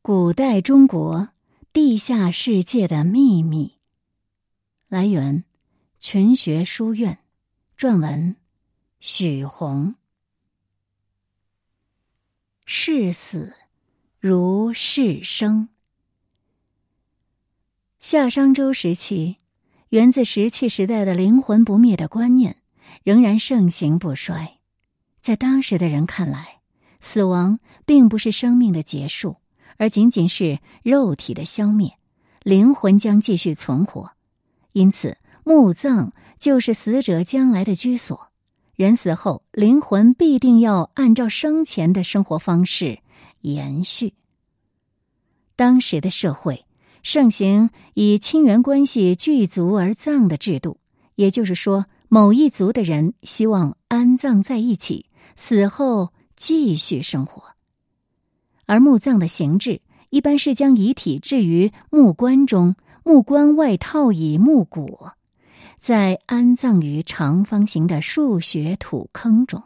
古代中国地下世界的秘密。来源：群学书院，撰文：许宏。视死如视生。夏商周时期，源自石器时代的灵魂不灭的观念仍然盛行不衰。在当时的人看来，死亡并不是生命的结束。而仅仅是肉体的消灭，灵魂将继续存活，因此墓葬就是死者将来的居所。人死后，灵魂必定要按照生前的生活方式延续。当时的社会盛行以亲缘关系聚族而葬的制度，也就是说，某一族的人希望安葬在一起，死后继续生活。而墓葬的形制一般是将遗体置于木棺中，木棺外套以木椁，再安葬于长方形的数学土坑中。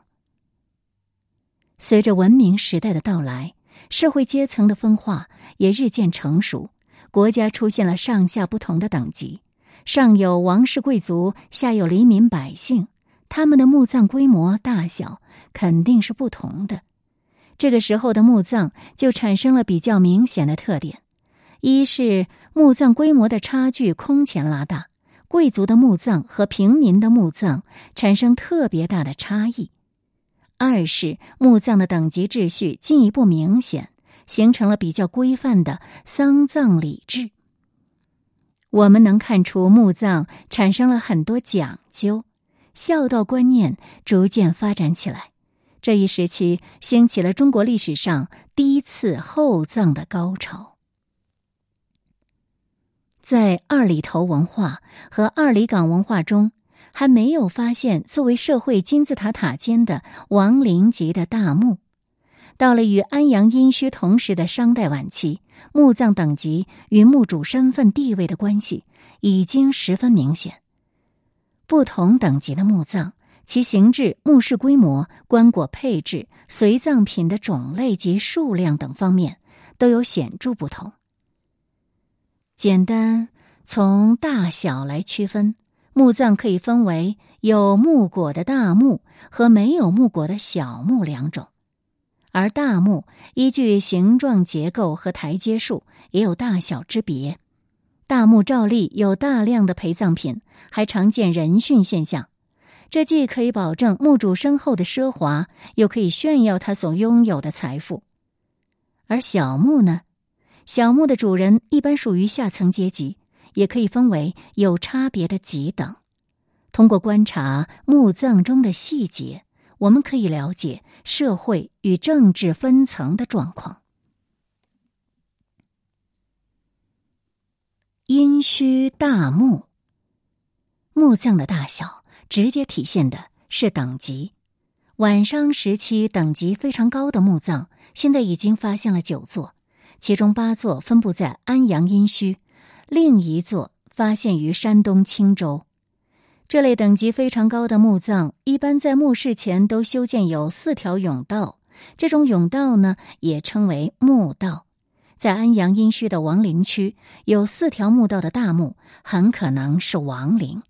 随着文明时代的到来，社会阶层的分化也日渐成熟，国家出现了上下不同的等级，上有王室贵族，下有黎民百姓，他们的墓葬规模大小肯定是不同的。这个时候的墓葬就产生了比较明显的特点：一是墓葬规模的差距空前拉大，贵族的墓葬和平民的墓葬产生特别大的差异；二是墓葬的等级秩序进一步明显，形成了比较规范的丧葬礼制。我们能看出墓葬产生了很多讲究，孝道观念逐渐发展起来。这一时期兴起了中国历史上第一次厚葬的高潮。在二里头文化和二里岗文化中，还没有发现作为社会金字塔塔尖的王陵级的大墓。到了与安阳殷墟同时的商代晚期，墓葬等级与墓主身份地位的关系已经十分明显。不同等级的墓葬。其形制、墓室规模、棺椁配置、随葬品的种类及数量等方面都有显著不同。简单从大小来区分，墓葬可以分为有木椁的大墓和没有木椁的小墓两种。而大墓依据形状、结构和台阶数也有大小之别。大墓照例有大量的陪葬品，还常见人殉现象。这既可以保证墓主身后的奢华，又可以炫耀他所拥有的财富。而小墓呢？小墓的主人一般属于下层阶级，也可以分为有差别的几等。通过观察墓葬中的细节，我们可以了解社会与政治分层的状况。殷墟大墓，墓葬的大小。直接体现的是等级。晚商时期等级非常高的墓葬，现在已经发现了九座，其中八座分布在安阳殷墟，另一座发现于山东青州。这类等级非常高的墓葬，一般在墓室前都修建有四条甬道，这种甬道呢也称为墓道。在安阳殷墟的王陵区，有四条墓道的大墓，很可能是王陵。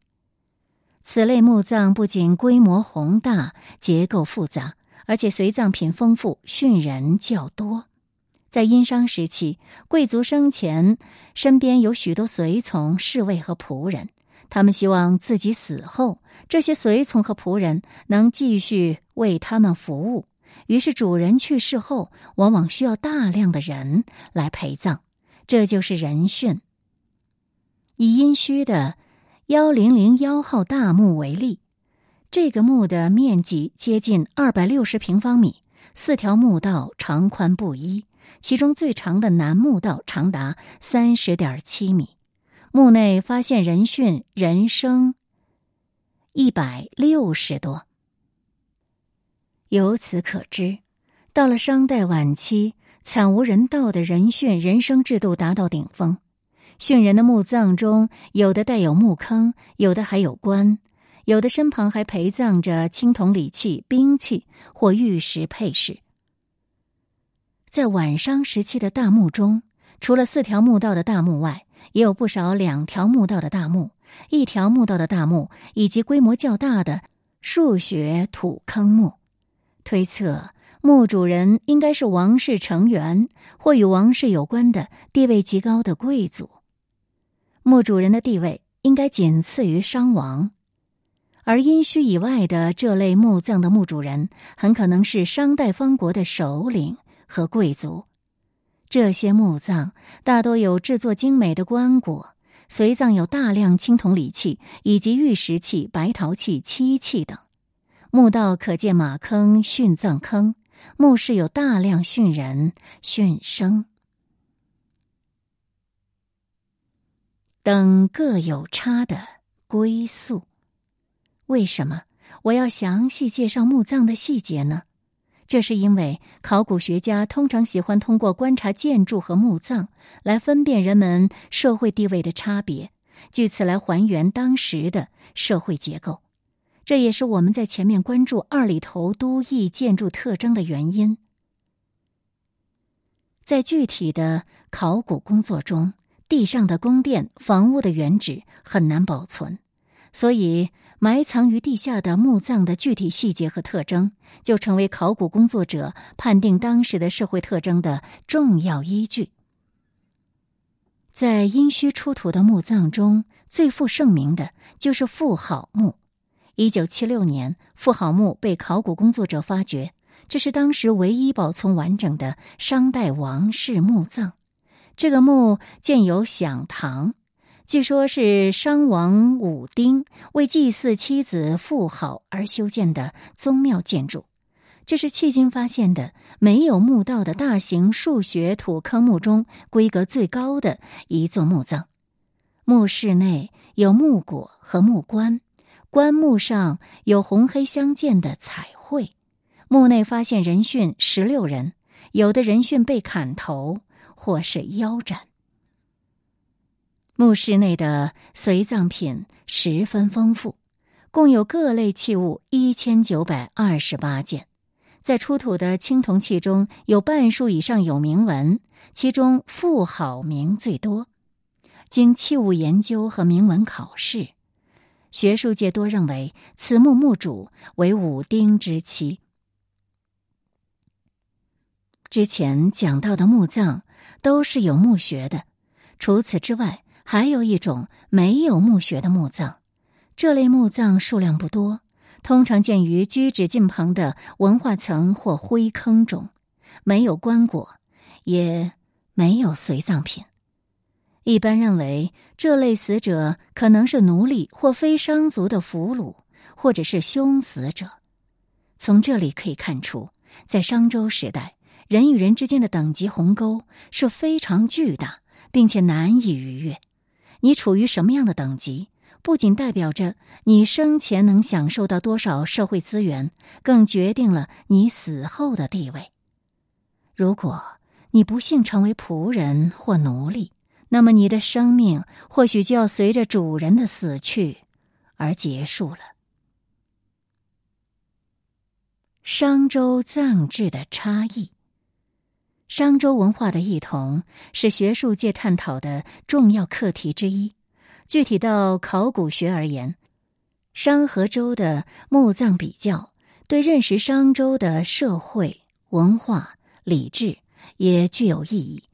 此类墓葬不仅规模宏大、结构复杂，而且随葬品丰富、殉人较多。在殷商时期，贵族生前身边有许多随从、侍卫和仆人，他们希望自己死后，这些随从和仆人能继续为他们服务。于是，主人去世后，往往需要大量的人来陪葬，这就是人殉。以殷墟的。幺零零幺号大墓为例，这个墓的面积接近二百六十平方米，四条墓道长宽不一，其中最长的南墓道长达三十点七米。墓内发现人殉人生一百六十多。由此可知，到了商代晚期，惨无人道的人殉人生制度达到顶峰。殉人的墓葬中，有的带有墓坑，有的还有棺，有的身旁还陪葬着青铜礼器、兵器或玉石配饰。在晚商时期的大墓中，除了四条墓道的大墓外，也有不少两条墓道的大墓、一条墓道的大墓，以及规模较大的数学土坑墓。推测墓主人应该是王室成员或与王室有关的地位极高的贵族。墓主人的地位应该仅次于商王。而殷墟以外的这类墓葬的墓主人，很可能是商代方国的首领和贵族。这些墓葬大多有制作精美的棺椁，随葬有大量青铜礼器以及玉石器、白陶器、漆器等。墓道可见马坑、殉葬坑，墓室有大量殉人、殉生等各有差的归宿。为什么我要详细介绍墓葬的细节呢？这是因为考古学家通常喜欢通过观察建筑和墓葬来分辨人们社会地位的差别，据此来还原当时的社会结构。这也是我们在前面关注二里头都邑建筑特征的原因。在具体的考古工作中，地上的宫殿、房屋的原址很难保存，所以。埋藏于地下的墓葬的具体细节和特征，就成为考古工作者判定当时的社会特征的重要依据。在殷墟出土的墓葬中，最负盛名的就是妇好墓。一九七六年，妇好墓被考古工作者发掘，这是当时唯一保存完整的商代王室墓葬。这个墓建有享堂。据说，是商王武丁为祭祀妻子妇好而修建的宗庙建筑。这是迄今发现的没有墓道的大型数学土坑墓中规格最高的一座墓葬。墓室内有木椁和木棺，棺木上有红黑相间的彩绘。墓内发现人殉十六人，有的人殉被砍头或是腰斩。墓室内的随葬品十分丰富，共有各类器物一千九百二十八件。在出土的青铜器中有半数以上有铭文，其中妇好铭最多。经器物研究和铭文考试，学术界多认为此墓墓主为武丁之妻。之前讲到的墓葬都是有墓穴的，除此之外。还有一种没有墓穴的墓葬，这类墓葬数量不多，通常见于居址近旁的文化层或灰坑中，没有棺椁，也没有随葬品。一般认为，这类死者可能是奴隶或非商族的俘虏，或者是凶死者。从这里可以看出，在商周时代，人与人之间的等级鸿沟是非常巨大，并且难以逾越。你处于什么样的等级，不仅代表着你生前能享受到多少社会资源，更决定了你死后的地位。如果你不幸成为仆人或奴隶，那么你的生命或许就要随着主人的死去而结束了。商周葬制的差异。商周文化的异同是学术界探讨的重要课题之一。具体到考古学而言，商和周的墓葬比较，对认识商周的社会文化礼制也具有意义。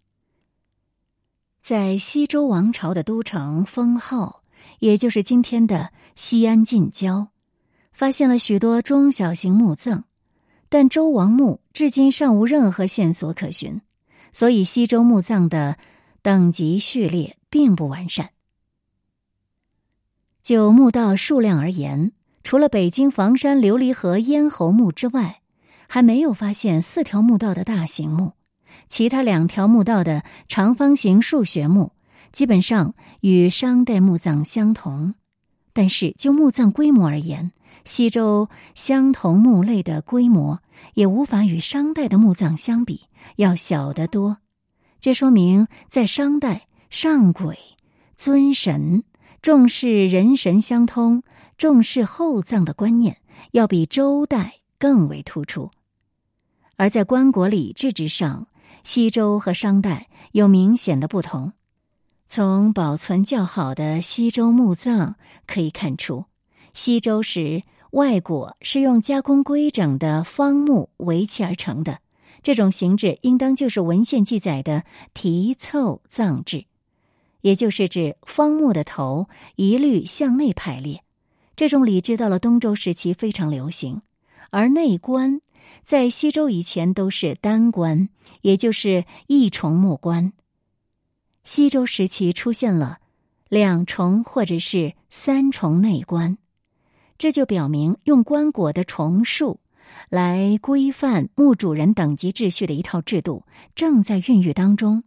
在西周王朝的都城封号，也就是今天的西安近郊，发现了许多中小型墓葬。但周王墓至今尚无任何线索可循，所以西周墓葬的等级序列并不完善。就墓道数量而言，除了北京房山琉璃河咽喉墓之外，还没有发现四条墓道的大型墓。其他两条墓道的长方形数学墓基本上与商代墓葬相同，但是就墓葬规模而言。西周相同墓类的规模也无法与商代的墓葬相比，要小得多。这说明在商代，上鬼尊神、重视人神相通、重视厚葬的观念要比周代更为突出。而在棺椁礼制之上，西周和商代有明显的不同。从保存较好的西周墓葬可以看出，西周时外椁是用加工规整的方木围砌而成的，这种形制应当就是文献记载的提凑葬制，也就是指方木的头一律向内排列。这种礼制到了东周时期非常流行，而内棺在西周以前都是单棺，也就是一重木棺。西周时期出现了两重或者是三重内棺，这就表明用棺椁的重数来规范墓主人等级秩序的一套制度正在孕育当中，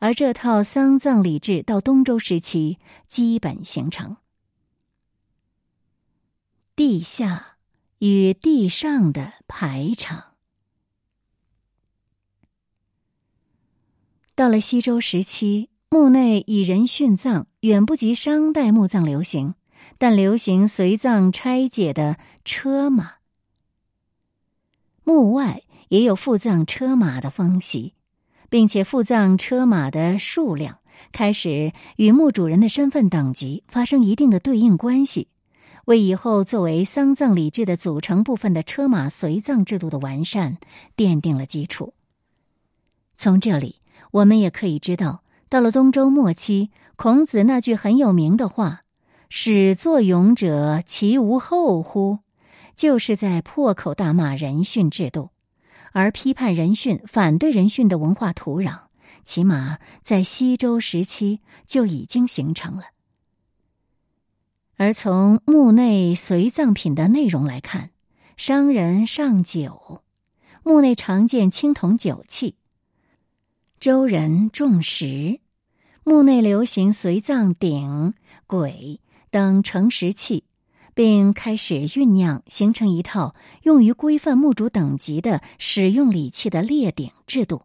而这套丧葬礼制到东周时期基本形成。地下与地上的排场，到了西周时期，墓内以人殉葬远不及商代墓葬流行，但流行随葬拆解的车马。墓外也有附葬车马的风习，并且附葬车马的数量开始与墓主人的身份等级发生一定的对应关系。为以后作为丧葬礼制的组成部分的车马随葬制度的完善奠定了基础。从这里，我们也可以知道，到了东周末期，孔子那句很有名的话“始作俑者，其无后乎”，就是在破口大骂人殉制度，而批判人殉、反对人殉的文化土壤，起码在西周时期就已经形成了。而从墓内随葬品的内容来看，商人上酒，墓内常见青铜酒器；周人重石，墓内流行随葬鼎、簋等盛石器，并开始酝酿形成一套用于规范墓主等级的使用礼器的列鼎制度，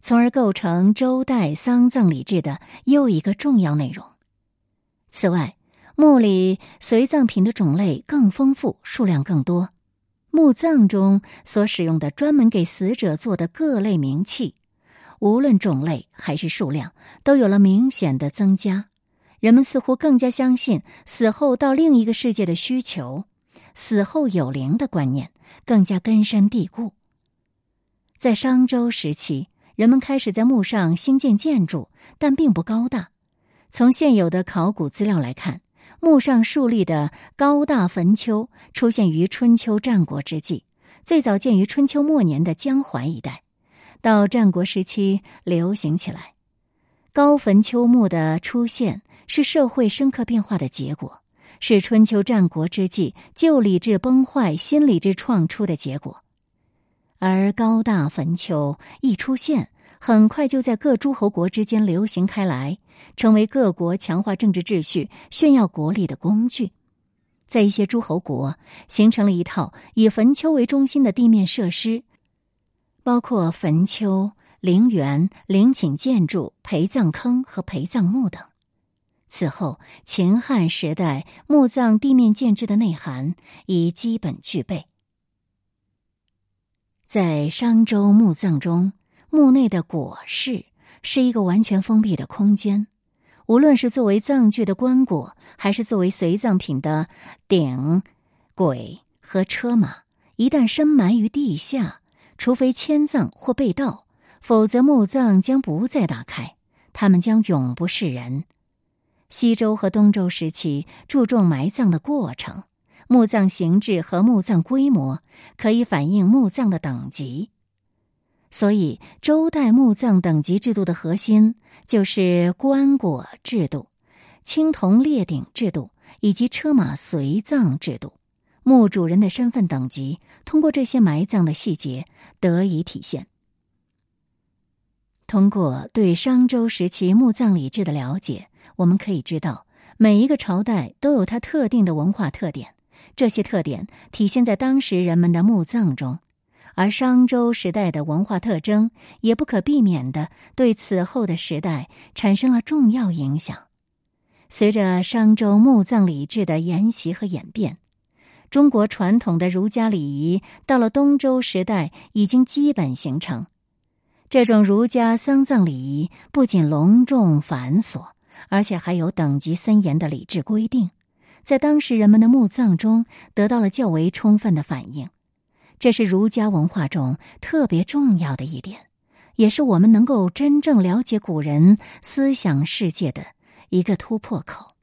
从而构成周代丧葬礼制的又一个重要内容。此外，墓里随葬品的种类更丰富，数量更多。墓葬中所使用的专门给死者做的各类名器，无论种类还是数量，都有了明显的增加。人们似乎更加相信死后到另一个世界的需求，死后有灵的观念更加根深蒂固。在商周时期，人们开始在墓上兴建建筑，但并不高大。从现有的考古资料来看。墓上竖立的高大坟丘出现于春秋战国之际，最早见于春秋末年的江淮一带，到战国时期流行起来。高坟丘墓的出现是社会深刻变化的结果，是春秋战国之际旧礼制崩坏、新礼制创出的结果。而高大坟丘一出现，很快就在各诸侯国之间流行开来。成为各国强化政治秩序、炫耀国力的工具，在一些诸侯国形成了一套以坟丘为中心的地面设施，包括坟丘、陵园、陵寝建筑、陪葬坑和陪葬墓等。此后，秦汉时代墓葬地面建制的内涵已基本具备。在商周墓葬中，墓内的椁室是一个完全封闭的空间。无论是作为葬具的棺椁，还是作为随葬品的鼎、簋和车马，一旦深埋于地下，除非迁葬或被盗，否则墓葬将不再打开，他们将永不示人。西周和东周时期注重埋葬的过程，墓葬形制和墓葬规模可以反映墓葬的等级。所以，周代墓葬等级制度的核心就是棺椁制度、青铜列鼎制度以及车马随葬制度。墓主人的身份等级通过这些埋葬的细节得以体现。通过对商周时期墓葬礼制的了解，我们可以知道，每一个朝代都有它特定的文化特点，这些特点体现在当时人们的墓葬中。而商周时代的文化特征也不可避免的对此后的时代产生了重要影响。随着商周墓葬礼制的沿袭和演变，中国传统的儒家礼仪到了东周时代已经基本形成。这种儒家丧葬礼仪不仅隆重繁琐，而且还有等级森严的礼制规定，在当时人们的墓葬中得到了较为充分的反映。这是儒家文化中特别重要的一点，也是我们能够真正了解古人思想世界的一个突破口。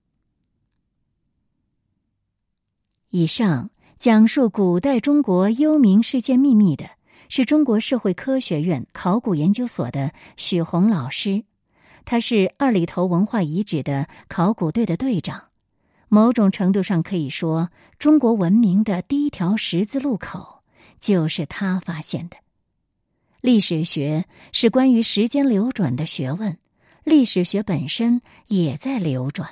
以上讲述古代中国幽冥事件秘密的是中国社会科学院考古研究所的许红老师，他是二里头文化遗址的考古队的队长，某种程度上可以说，中国文明的第一条十字路口。就是他发现的。历史学是关于时间流转的学问，历史学本身也在流转，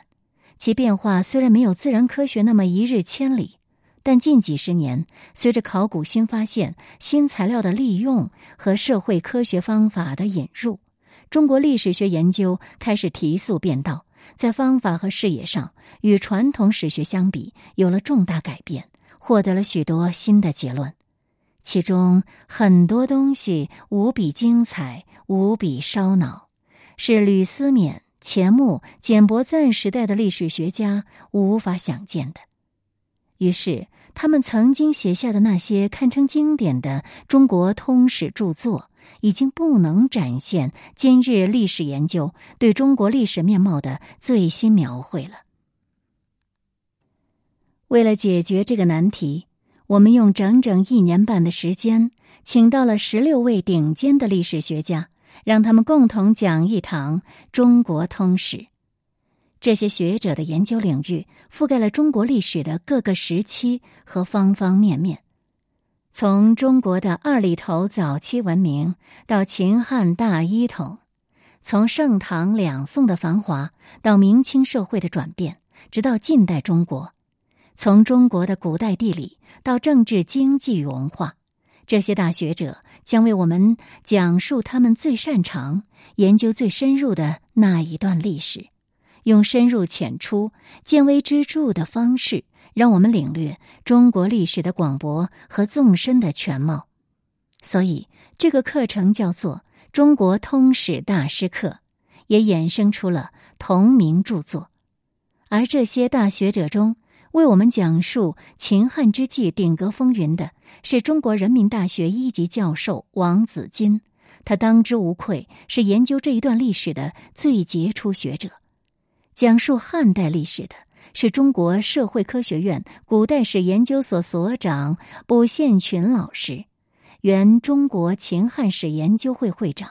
其变化虽然没有自然科学那么一日千里，但近几十年，随着考古新发现、新材料的利用和社会科学方法的引入，中国历史学研究开始提速变道，在方法和视野上与传统史学相比有了重大改变，获得了许多新的结论。其中很多东西无比精彩，无比烧脑，是吕思勉、钱穆、简伯赞时代的历史学家无法想见的。于是，他们曾经写下的那些堪称经典的中国通史著作，已经不能展现今日历史研究对中国历史面貌的最新描绘了。为了解决这个难题。我们用整整一年半的时间，请到了十六位顶尖的历史学家，让他们共同讲一堂中国通史。这些学者的研究领域覆盖了中国历史的各个时期和方方面面，从中国的二里头早期文明到秦汉大一统，从盛唐两宋的繁华到明清社会的转变，直到近代中国。从中国的古代地理到政治、经济与文化，这些大学者将为我们讲述他们最擅长、研究最深入的那一段历史，用深入浅出、见微知著的方式，让我们领略中国历史的广博和纵深的全貌。所以，这个课程叫做《中国通史大师课》，也衍生出了同名著作。而这些大学者中，为我们讲述秦汉之际鼎革风云的是中国人民大学一级教授王子金，他当之无愧是研究这一段历史的最杰出学者。讲述汉代历史的是中国社会科学院古代史研究所所长卜宪群老师，原中国秦汉史研究会会长。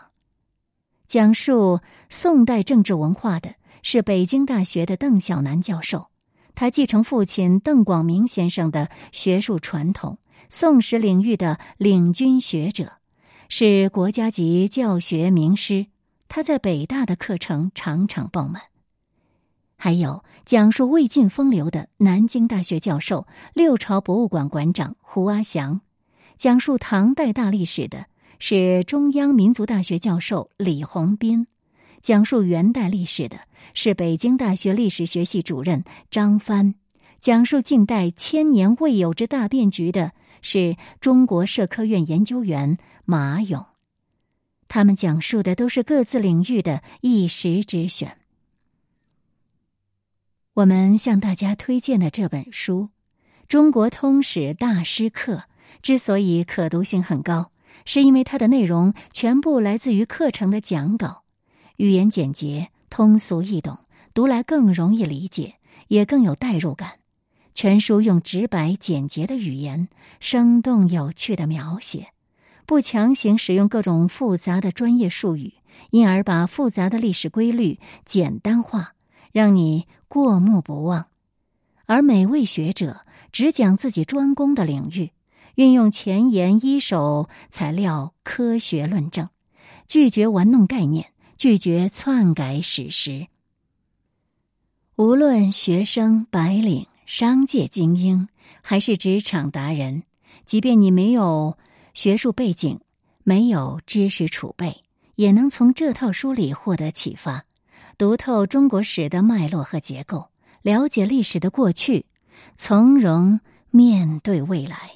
讲述宋代政治文化的是北京大学的邓小南教授。他继承父亲邓广明先生的学术传统，宋史领域的领军学者，是国家级教学名师。他在北大的课程场场爆满。还有讲述魏晋风流的南京大学教授、六朝博物馆馆长胡阿祥，讲述唐代大历史的是中央民族大学教授李洪斌。讲述元代历史的是北京大学历史学系主任张帆，讲述近代千年未有之大变局的是中国社科院研究员马勇。他们讲述的都是各自领域的一时之选。我们向大家推荐的这本书《中国通史大师课》，之所以可读性很高，是因为它的内容全部来自于课程的讲稿。语言简洁、通俗易懂，读来更容易理解，也更有代入感。全书用直白简洁的语言，生动有趣的描写，不强行使用各种复杂的专业术语，因而把复杂的历史规律简单化，让你过目不忘。而每位学者只讲自己专攻的领域，运用前沿一手材料科学论证，拒绝玩弄概念。拒绝篡改史实。无论学生、白领、商界精英，还是职场达人，即便你没有学术背景、没有知识储备，也能从这套书里获得启发，读透中国史的脉络和结构，了解历史的过去，从容面对未来。